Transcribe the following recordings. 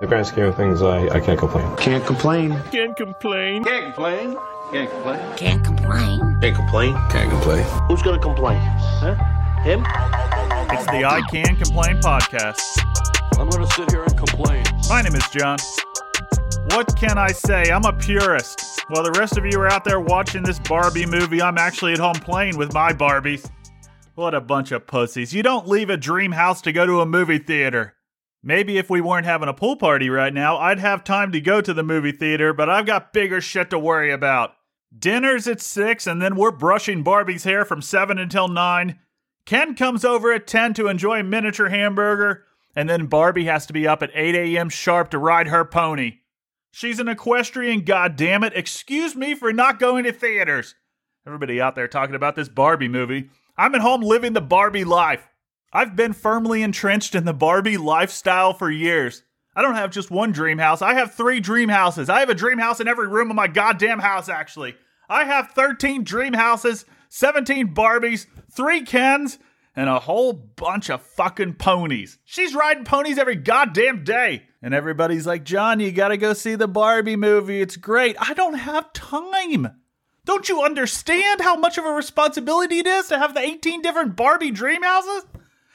the grand scheme of things, I, I can't complain. Can't complain. Can't complain. Can't complain. Can't complain. Can't complain. Can't complain. Can't complain. Who's gonna complain? Huh? Him? It's the I Can Complain podcast. I'm gonna sit here and complain. My name is John. What can I say? I'm a purist. While the rest of you are out there watching this Barbie movie, I'm actually at home playing with my Barbies. What a bunch of pussies. You don't leave a dream house to go to a movie theater. Maybe if we weren't having a pool party right now, I'd have time to go to the movie theater, but I've got bigger shit to worry about. Dinner's at 6, and then we're brushing Barbie's hair from 7 until 9. Ken comes over at 10 to enjoy a miniature hamburger, and then Barbie has to be up at 8 a.m. sharp to ride her pony. She's an equestrian, goddammit. Excuse me for not going to theaters. Everybody out there talking about this Barbie movie. I'm at home living the Barbie life. I've been firmly entrenched in the Barbie lifestyle for years. I don't have just one dream house. I have three dream houses. I have a dream house in every room of my goddamn house, actually. I have 13 dream houses, 17 Barbies, three Kens, and a whole bunch of fucking ponies. She's riding ponies every goddamn day. And everybody's like, John, you gotta go see the Barbie movie. It's great. I don't have time. Don't you understand how much of a responsibility it is to have the 18 different Barbie dream houses?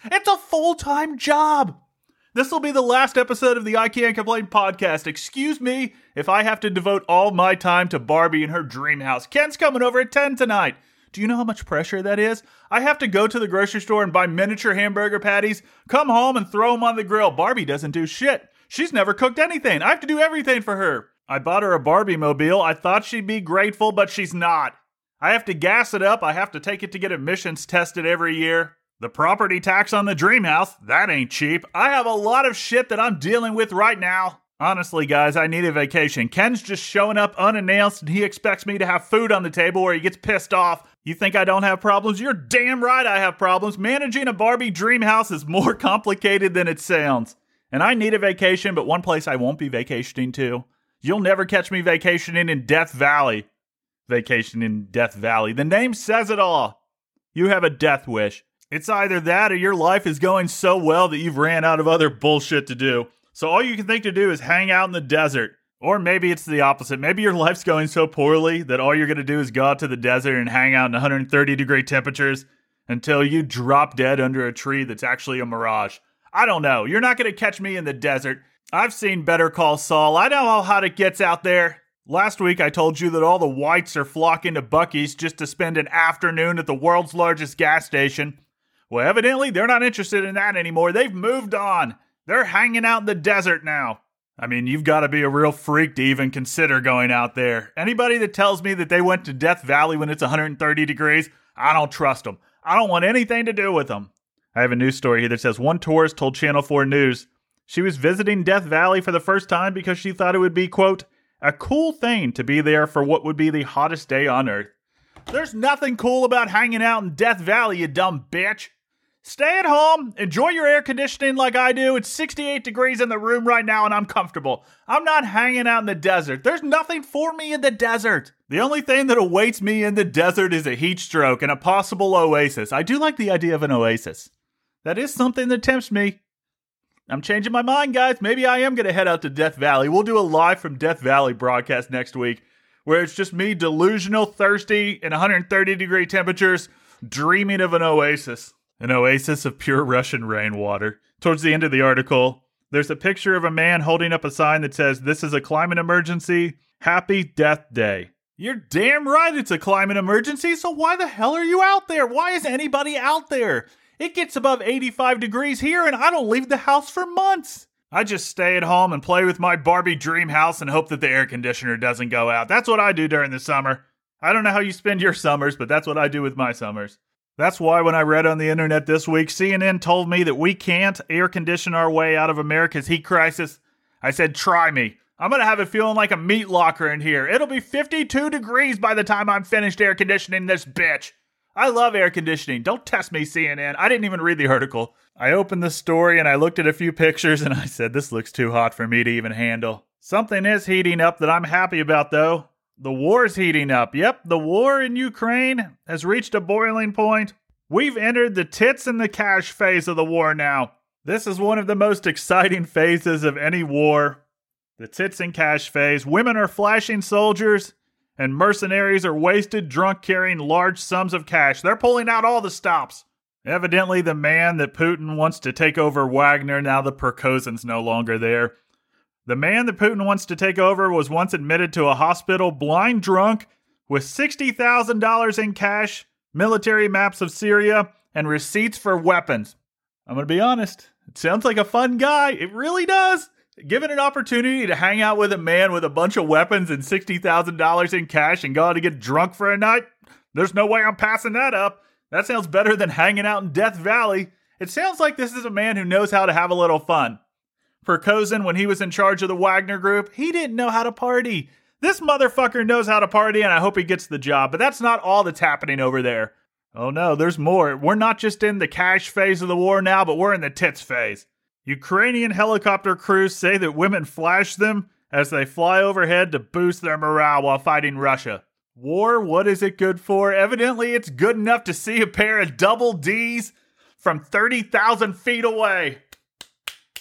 It's a full time job. This will be the last episode of the I Can't Complain podcast. Excuse me if I have to devote all my time to Barbie and her dream house. Ken's coming over at 10 tonight. Do you know how much pressure that is? I have to go to the grocery store and buy miniature hamburger patties, come home and throw them on the grill. Barbie doesn't do shit. She's never cooked anything. I have to do everything for her. I bought her a Barbie mobile. I thought she'd be grateful, but she's not. I have to gas it up. I have to take it to get emissions tested every year. The property tax on the dream house, that ain't cheap. I have a lot of shit that I'm dealing with right now. Honestly, guys, I need a vacation. Ken's just showing up unannounced and he expects me to have food on the table or he gets pissed off. You think I don't have problems? You're damn right I have problems. Managing a Barbie dream house is more complicated than it sounds. And I need a vacation, but one place I won't be vacationing to. You'll never catch me vacationing in Death Valley. Vacation in Death Valley. The name says it all. You have a death wish. It's either that or your life is going so well that you've ran out of other bullshit to do. So all you can think to do is hang out in the desert. Or maybe it's the opposite. Maybe your life's going so poorly that all you're going to do is go out to the desert and hang out in 130 degree temperatures until you drop dead under a tree that's actually a mirage. I don't know. You're not going to catch me in the desert. I've seen Better Call Saul. I know how hot it gets out there. Last week I told you that all the whites are flocking to Buc-ee's just to spend an afternoon at the world's largest gas station. Well, evidently they're not interested in that anymore. They've moved on. They're hanging out in the desert now. I mean, you've got to be a real freak to even consider going out there. Anybody that tells me that they went to Death Valley when it's 130 degrees, I don't trust them. I don't want anything to do with them. I have a news story here that says one tourist told Channel 4 News she was visiting Death Valley for the first time because she thought it would be, quote, a cool thing to be there for what would be the hottest day on earth. There's nothing cool about hanging out in Death Valley, you dumb bitch. Stay at home, enjoy your air conditioning like I do. It's 68 degrees in the room right now and I'm comfortable. I'm not hanging out in the desert. There's nothing for me in the desert. The only thing that awaits me in the desert is a heat stroke and a possible oasis. I do like the idea of an oasis. That is something that tempts me. I'm changing my mind, guys. Maybe I am going to head out to Death Valley. We'll do a live from Death Valley broadcast next week where it's just me delusional, thirsty, in 130 degree temperatures, dreaming of an oasis an oasis of pure Russian rainwater. Towards the end of the article, there's a picture of a man holding up a sign that says, This is a climate emergency. Happy Death Day. You're damn right it's a climate emergency, so why the hell are you out there? Why is anybody out there? It gets above 85 degrees here and I don't leave the house for months. I just stay at home and play with my Barbie dream house and hope that the air conditioner doesn't go out. That's what I do during the summer. I don't know how you spend your summers, but that's what I do with my summers. That's why when I read on the internet this week, CNN told me that we can't air condition our way out of America's heat crisis. I said, try me. I'm going to have it feeling like a meat locker in here. It'll be 52 degrees by the time I'm finished air conditioning this bitch. I love air conditioning. Don't test me, CNN. I didn't even read the article. I opened the story and I looked at a few pictures and I said, this looks too hot for me to even handle. Something is heating up that I'm happy about, though. The war's heating up. Yep, the war in Ukraine has reached a boiling point. We've entered the tits and the cash phase of the war now. This is one of the most exciting phases of any war the tits and cash phase. Women are flashing soldiers, and mercenaries are wasted drunk carrying large sums of cash. They're pulling out all the stops. Evidently, the man that Putin wants to take over Wagner, now the Prigozhin's no longer there. The man that Putin wants to take over was once admitted to a hospital blind drunk with $60,000 in cash, military maps of Syria, and receipts for weapons. I'm going to be honest, it sounds like a fun guy. It really does. Given an opportunity to hang out with a man with a bunch of weapons and $60,000 in cash and go out to get drunk for a night, there's no way I'm passing that up. That sounds better than hanging out in Death Valley. It sounds like this is a man who knows how to have a little fun. Prigozhin, when he was in charge of the Wagner Group, he didn't know how to party. This motherfucker knows how to party, and I hope he gets the job, but that's not all that's happening over there. Oh no, there's more. We're not just in the cash phase of the war now, but we're in the tits phase. Ukrainian helicopter crews say that women flash them as they fly overhead to boost their morale while fighting Russia. War, what is it good for? Evidently, it's good enough to see a pair of double D's from 30,000 feet away.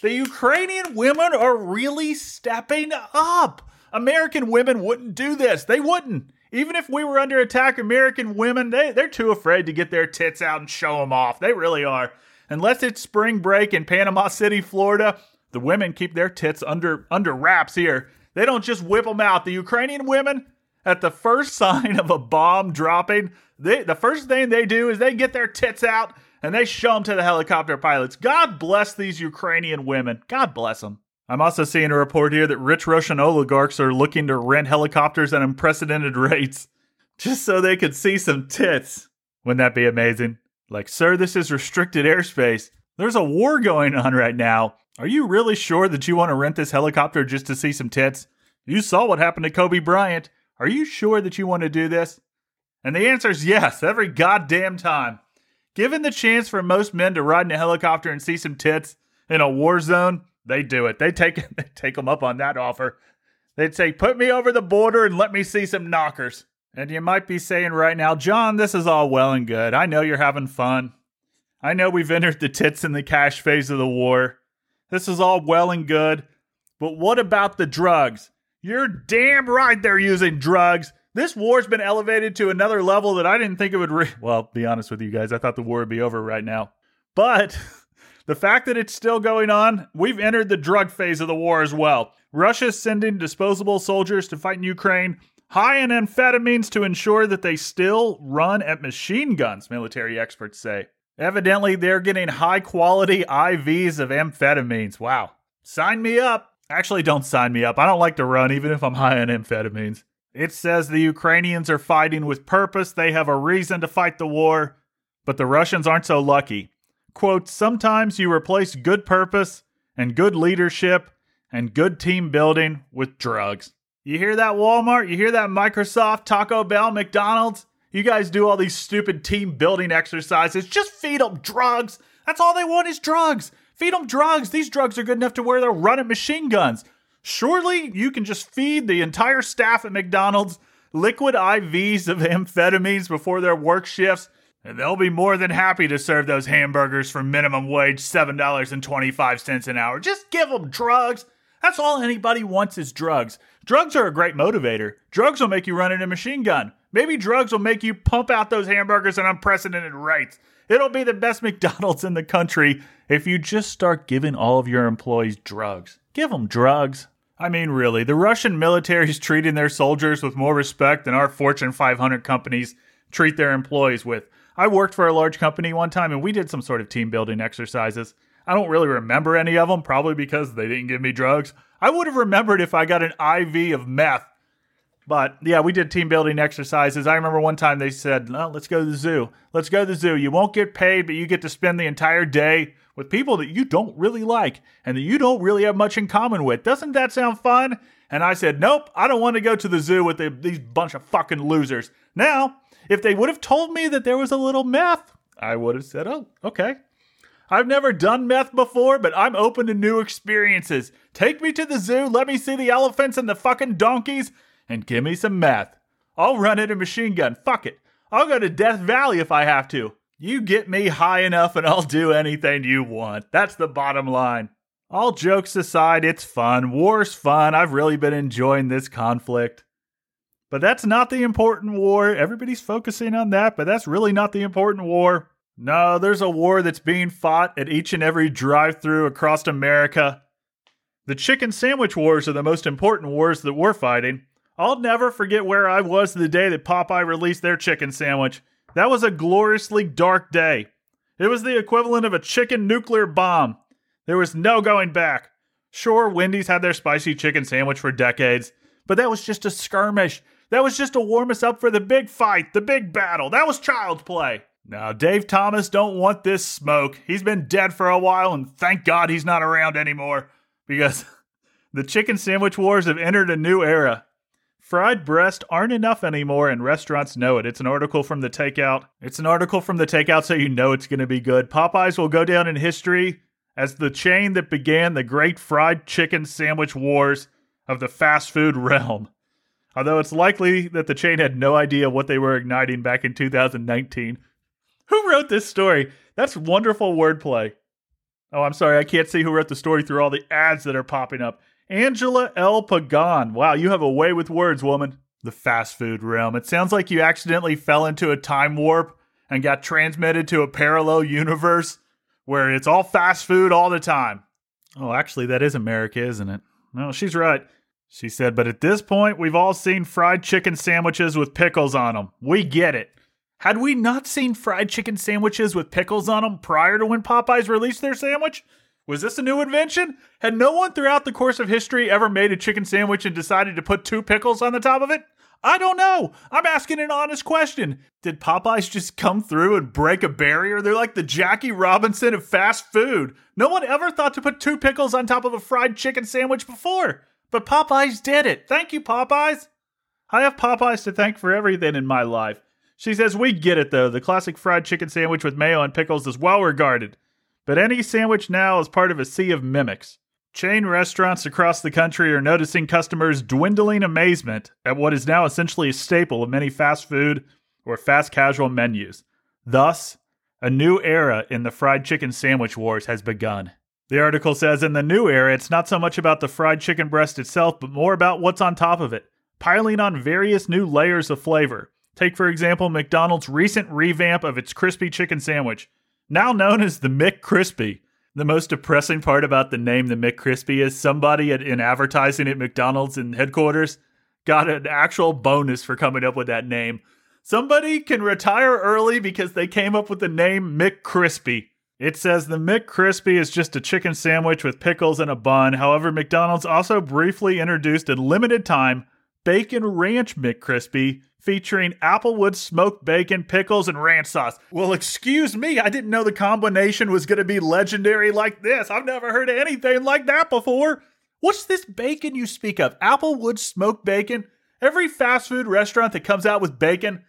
The Ukrainian women are really stepping up. American women wouldn't do this. They wouldn't. Even if we were under attack, American women, they, they're too afraid to get their tits out and show them off. They really are. Unless it's spring break in Panama City, Florida, the women keep their tits under under wraps here. They don't just whip them out. The Ukrainian women, at the first sign of a bomb dropping, they, the first thing they do is they get their tits out and they show them to the helicopter pilots. God bless these Ukrainian women. God bless them. I'm also seeing a report here that rich Russian oligarchs are looking to rent helicopters at unprecedented rates just so they could see some tits. Wouldn't that be amazing? Like, sir, this is restricted airspace. There's a war going on right now. Are you really sure that you want to rent this helicopter just to see some tits? You saw what happened to Kobe Bryant. Are you sure that you want to do this? And the answer is yes, every goddamn time. Given the chance for most men to ride in a helicopter and see some tits in a war zone, they do it. They take they take them up on that offer. They'd say, "Put me over the border and let me see some knockers." And you might be saying right now, "John, this is all well and good. I know you're having fun. I know we've entered the tits and the cash phase of the war. This is all well and good. But what about the drugs? You're damn right they're using drugs. This war's been elevated to another level that I didn't think it would. Re- well, be honest with you guys, I thought the war would be over right now. But the fact that it's still going on, we've entered the drug phase of the war as well. Russia's sending disposable soldiers to fight in Ukraine, high in amphetamines to ensure that they still run at machine guns, military experts say. Evidently, they're getting high quality IVs of amphetamines. Wow. Sign me up. Actually, don't sign me up. I don't like to run, even if I'm high on amphetamines. It says the Ukrainians are fighting with purpose. They have a reason to fight the war, but the Russians aren't so lucky. Quote, sometimes you replace good purpose and good leadership and good team building with drugs. You hear that, Walmart? You hear that, Microsoft, Taco Bell, McDonald's? You guys do all these stupid team building exercises. Just feed them drugs. That's all they want is drugs. Feed them drugs. These drugs are good enough to where they're running machine guns. Surely you can just feed the entire staff at McDonald's liquid IVs of amphetamines before their work shifts, and they'll be more than happy to serve those hamburgers for minimum wage $7.25 an hour. Just give them drugs. That's all anybody wants is drugs. Drugs are a great motivator. Drugs will make you run in a machine gun. Maybe drugs will make you pump out those hamburgers at unprecedented rates. It'll be the best McDonald's in the country if you just start giving all of your employees drugs. Give them drugs. I mean, really, the Russian military is treating their soldiers with more respect than our Fortune 500 companies treat their employees with. I worked for a large company one time and we did some sort of team building exercises. I don't really remember any of them, probably because they didn't give me drugs. I would have remembered if I got an IV of meth. But yeah, we did team building exercises. I remember one time they said, oh, let's go to the zoo. Let's go to the zoo. You won't get paid, but you get to spend the entire day with people that you don't really like and that you don't really have much in common with. Doesn't that sound fun? And I said, nope, I don't want to go to the zoo with the, these bunch of fucking losers. Now, if they would have told me that there was a little meth, I would have said, oh, okay. I've never done meth before, but I'm open to new experiences. Take me to the zoo, let me see the elephants and the fucking donkeys, and give me some meth. I'll run it a machine gun. Fuck it. I'll go to Death Valley if I have to. You get me high enough and I'll do anything you want. That's the bottom line. All jokes aside, it's fun. War's fun. I've really been enjoying this conflict. But that's not the important war. Everybody's focusing on that, but that's really not the important war. No, there's a war that's being fought at each and every drive through across America. The chicken sandwich wars are the most important wars that we're fighting. I'll never forget where I was the day that Popeye released their chicken sandwich. That was a gloriously dark day. It was the equivalent of a chicken nuclear bomb. There was no going back. Sure, Wendy's had their spicy chicken sandwich for decades, but that was just a skirmish. That was just to warm us up for the big fight, the big battle. That was child's play. Now, Dave Thomas don't want this smoke. He's been dead for a while, and thank God he's not around anymore because the chicken sandwich wars have entered a new era. Fried breast aren't enough anymore, and restaurants know it. It's an article from the Takeout. It's an article from the Takeout, so you know it's going to be good. Popeyes will go down in history as the chain that began the great fried chicken sandwich wars of the fast food realm. Although it's likely that the chain had no idea what they were igniting back in 2019. Who wrote this story? That's wonderful wordplay. Oh, I'm sorry, I can't see who wrote the story through all the ads that are popping up. Angela L. Pagan. Wow, you have a way with words, woman. The fast food realm. It sounds like you accidentally fell into a time warp and got transmitted to a parallel universe where it's all fast food all the time. Oh, actually, that is America, isn't it? No, she's right. She said, but at this point, we've all seen fried chicken sandwiches with pickles on them. We get it. Had we not seen fried chicken sandwiches with pickles on them prior to when Popeyes released their sandwich? Was this a new invention? Had no one throughout the course of history ever made a chicken sandwich and decided to put two pickles on the top of it? I don't know. I'm asking an honest question. Did Popeyes just come through and break a barrier? They're like the Jackie Robinson of fast food. No one ever thought to put two pickles on top of a fried chicken sandwich before. But Popeyes did it. Thank you, Popeyes. I have Popeyes to thank for everything in my life. She says, We get it though. The classic fried chicken sandwich with mayo and pickles is well regarded. But any sandwich now is part of a sea of mimics. Chain restaurants across the country are noticing customers' dwindling amazement at what is now essentially a staple of many fast food or fast casual menus. Thus, a new era in the fried chicken sandwich wars has begun. The article says in the new era, it's not so much about the fried chicken breast itself, but more about what's on top of it, piling on various new layers of flavor. Take, for example, McDonald's recent revamp of its crispy chicken sandwich, now known as the McCrispy. The most depressing part about the name the McCrispy is somebody at, in advertising at McDonald's in headquarters got an actual bonus for coming up with that name. Somebody can retire early because they came up with the name McCrispy. It says the McCrispy is just a chicken sandwich with pickles and a bun. However, McDonald's also briefly introduced a limited time Bacon Ranch McCrispy featuring Applewood smoked bacon, pickles, and ranch sauce. Well, excuse me, I didn't know the combination was going to be legendary like this. I've never heard anything like that before. What's this bacon you speak of? Applewood smoked bacon? Every fast food restaurant that comes out with bacon,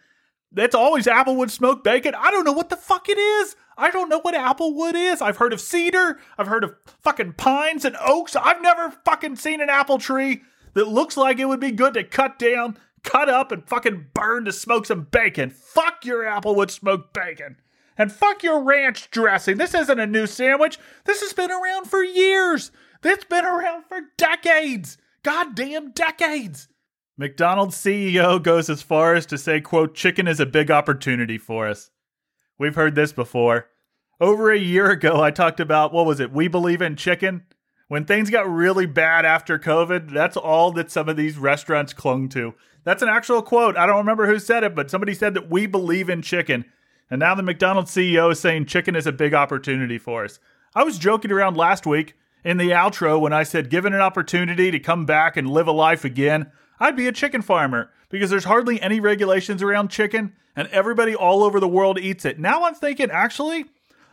that's always Applewood smoked bacon. I don't know what the fuck it is. I don't know what Applewood is. I've heard of cedar. I've heard of fucking pines and oaks. I've never fucking seen an apple tree that looks like it would be good to cut down cut up and fucking burn to smoke some bacon. Fuck your Applewood smoked bacon. And fuck your ranch dressing. This isn't a new sandwich. This has been around for years. This has been around for decades. Goddamn decades. McDonald's CEO goes as far as to say, quote, chicken is a big opportunity for us. We've heard this before. Over a year ago, I talked about, what was it, We Believe in Chicken? When things got really bad after COVID, that's all that some of these restaurants clung to. That's an actual quote. I don't remember who said it, but somebody said that we believe in chicken. And now the McDonald's CEO is saying chicken is a big opportunity for us. I was joking around last week in the outro when I said, given an opportunity to come back and live a life again, I'd be a chicken farmer because there's hardly any regulations around chicken and everybody all over the world eats it. Now I'm thinking, actually,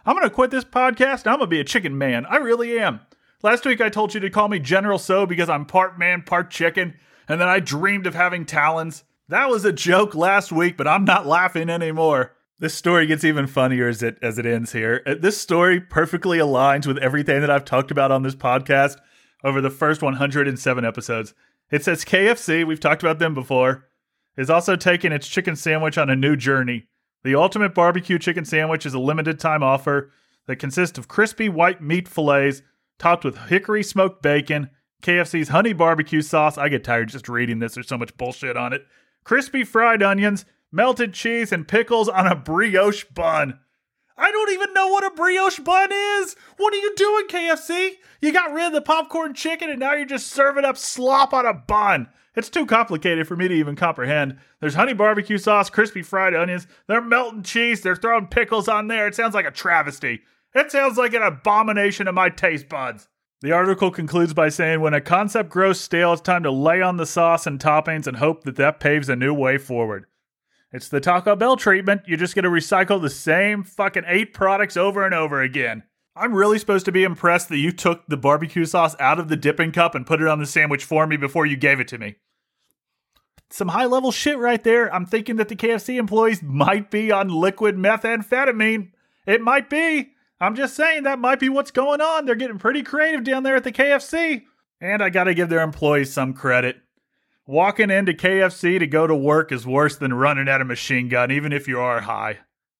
I'm going to quit this podcast I'm going to be a chicken man. I really am. Last week I told you to call me General Tso because I'm part man, part chicken and then I dreamed of having talons. That was a joke last week, but I'm not laughing anymore. This story gets even funnier as it as it ends here. Uh, this story perfectly aligns with everything that I've talked about on this podcast over the first 107 episodes. It says KFC, we've talked about them before, is also taking its chicken sandwich on a new journey. The Ultimate Barbecue Chicken Sandwich is a limited time offer that consists of crispy white meat fillets topped with hickory smoked bacon, KFC's honey barbecue sauce. I get tired just reading this, there's so much bullshit on it. Crispy fried onions, melted cheese, and pickles on a brioche bun. I don't even know what a brioche bun is. What are you doing, KFC? You got rid of the popcorn chicken and now you're just serving up slop on a bun. It's too complicated for me to even comprehend. There's honey barbecue sauce, crispy fried onions, they're melting cheese, they're throwing pickles on there. It sounds like a travesty. It sounds like an abomination to my taste buds. The article concludes by saying when a concept grows stale, it's time to lay on the sauce and toppings and hope that that paves a new way forward. It's the Taco Bell treatment. You're just going to recycle the same fucking eight products over and over again. I'm really supposed to be impressed that you took the barbecue sauce out of the dipping cup and put it on the sandwich for me before you gave it to me. Some high level shit right there. I'm thinking that the KFC employees might be on liquid methamphetamine. It might be. I'm just saying that might be what's going on. They're getting pretty creative down there at the KFC. And I got to give their employees some credit. Walking into KFC to go to work is worse than running at a machine gun, even if you are high.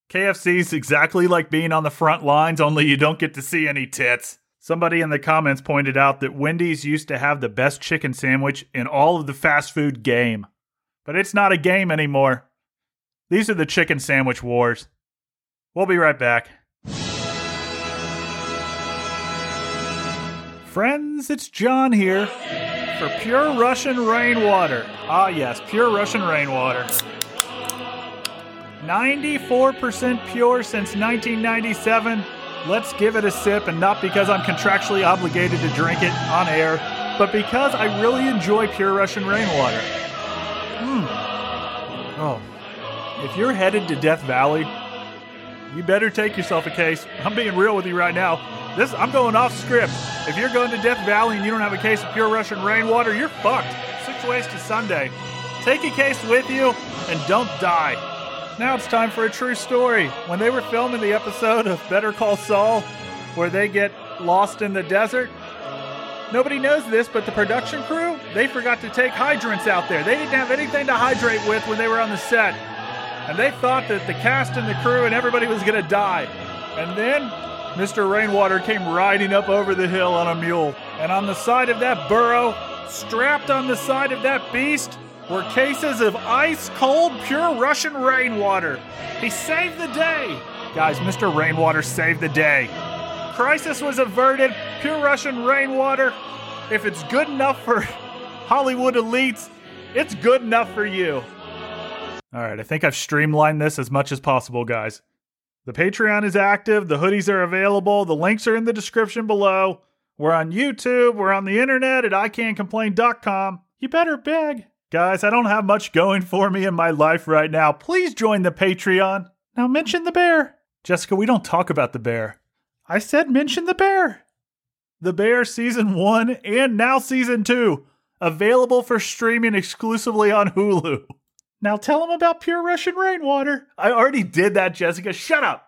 KFC's exactly like being on the front lines, only you don't get to see any tits. Somebody in the comments pointed out that Wendy's used to have the best chicken sandwich in all of the fast food game. But it's not a game anymore. These are the chicken sandwich wars. We'll be right back. Friends, it's John here for pure Russian rainwater. Ah, yes, pure Russian rainwater. 94% pure since 1997. Let's give it a sip, and not because I'm contractually obligated to drink it on air, but because I really enjoy pure Russian rainwater. Hmm. Oh. If you're headed to Death Valley, you better take yourself a case. I'm being real with you right now. This I'm going off script. If you're going to Death Valley and you don't have a case of pure Russian rainwater, you're fucked. Six ways to Sunday. Take a case with you and don't die. Now it's time for a true story. When they were filming the episode of Better Call Saul, where they get lost in the desert, nobody knows this, but the production crew, they forgot to take hydrants out there. They didn't have anything to hydrate with when they were on the set. And they thought that the cast and the crew and everybody was going to die. And then Mr. Rainwater came riding up over the hill on a mule. And on the side of that burro, strapped on the side of that beast, were cases of ice cold, pure Russian rainwater. He saved the day. Guys, Mr. Rainwater saved the day. Crisis was averted, pure Russian rainwater. If it's good enough for Hollywood elites, it's good enough for you. All right, I think I've streamlined this as much as possible, guys. The Patreon is active, the hoodies are available, the links are in the description below. We're on YouTube, we're on the internet at iCanComplain.com. You better beg. Guys, I don't have much going for me in my life right now. Please join the Patreon. Now mention the bear. Jessica, we don't talk about the bear. I said mention the bear. The Bear season 1 and now season 2 available for streaming exclusively on Hulu. Now tell them about pure Russian rainwater. I already did that, Jessica. Shut up.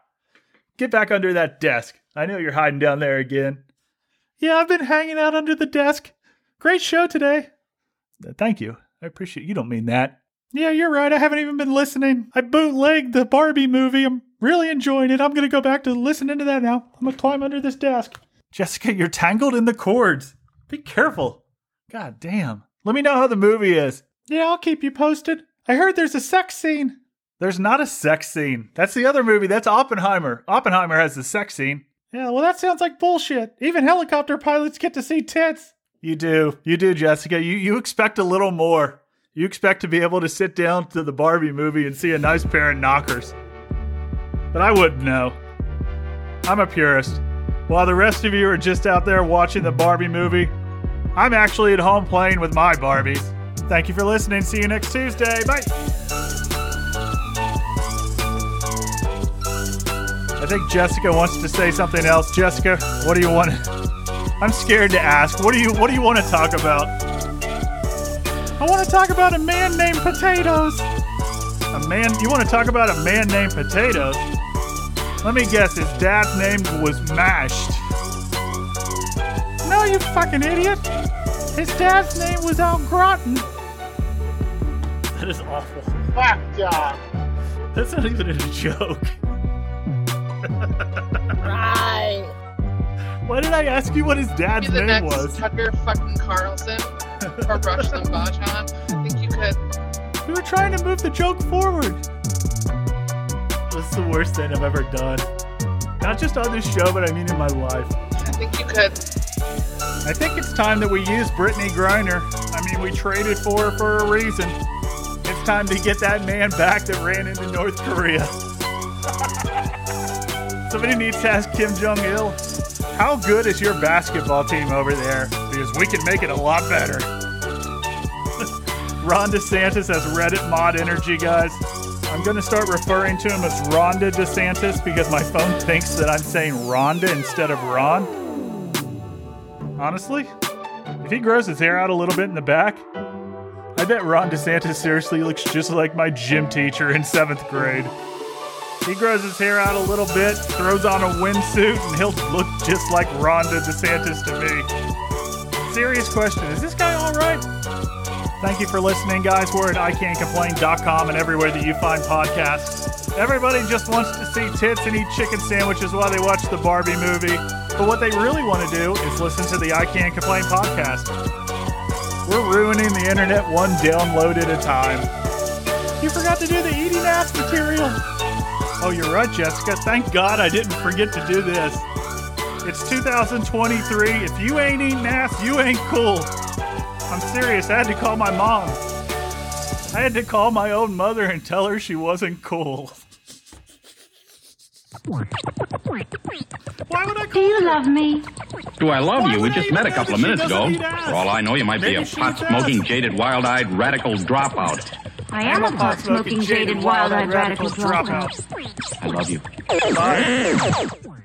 Get back under that desk. I know you're hiding down there again. Yeah, I've been hanging out under the desk. Great show today. Uh, Thank you. I appreciate you don't mean that. Yeah, you're right. I haven't even been listening. I bootlegged the Barbie movie. I'm really enjoying it. I'm going to go back to listening to that now. I'm going to climb under this desk. Jessica, you're tangled in the cords. Be careful. God damn. Let me know how the movie is. Yeah, I'll keep you posted. I heard there's a sex scene. There's not a sex scene. That's the other movie. That's Oppenheimer. Oppenheimer has the sex scene. Yeah, well, that sounds like bullshit. Even helicopter pilots get to see tits. You do. You do, Jessica. You, you expect a little more. You expect to be able to sit down to the Barbie movie and see a nice pair of knockers. But I wouldn't know. I'm a purist. While the rest of you are just out there watching the Barbie movie, I'm actually at home playing with my Barbies. Thank you for listening. See you next Tuesday. Bye. I think Jessica wants to say something else. Jessica, what do you want? I'm scared to ask. What do you What do you want to talk about? I want to talk about a man named Potatoes. A man? You want to talk about a man named Potatoes? Let me guess. His dad's name was Mashed. No, you fucking idiot. His dad's name was Al Groton. That is awful. Fuck, John. That's not even a joke. Right. Why did I ask you what his dad's Be the name next was? Tucker fucking Carlson or Rush Limbaugh, I think you could. We were trying to move the joke forward. This is the worst thing I've ever done. Not just on this show, but I mean in my life. I think you could. I think it's time that we use Brittney Griner. I mean, we traded for her for a reason. It's time to get that man back that ran into North Korea. Somebody needs to ask Kim Jong Il, how good is your basketball team over there? Because we can make it a lot better. Ron DeSantis has Reddit mod energy, guys. I'm going to start referring to him as Rhonda DeSantis because my phone thinks that I'm saying Rhonda instead of Ron. Honestly, if he grows his hair out a little bit in the back, I bet Ron DeSantis seriously looks just like my gym teacher in seventh grade. He grows his hair out a little bit, throws on a windsuit, and he'll look just like Rhonda DeSantis to me. Serious question is this guy alright? Thank you for listening, guys. We're at iCanComplain.com and everywhere that you find podcasts. Everybody just wants to see tits and eat chicken sandwiches while they watch the Barbie movie. But what they really want to do is listen to the I Can't Complain podcast. We're ruining the internet one download at a time. You forgot to do the eating ass material. Oh, you're right, Jessica. Thank God I didn't forget to do this. It's 2023. If you ain't eating ass, you ain't cool. I'm serious. I had to call my mom. I had to call my own mother and tell her she wasn't cool. Why would I Do you her? love me? Do I love Why you? We just met a couple of minutes ago. doesn't eat ass? For all I know, you might Maybe be a pot does. smoking, jaded, wild eyed, radical dropout. I am a pot smoking, jaded, wild eyed radical dropout. I love you. Bye.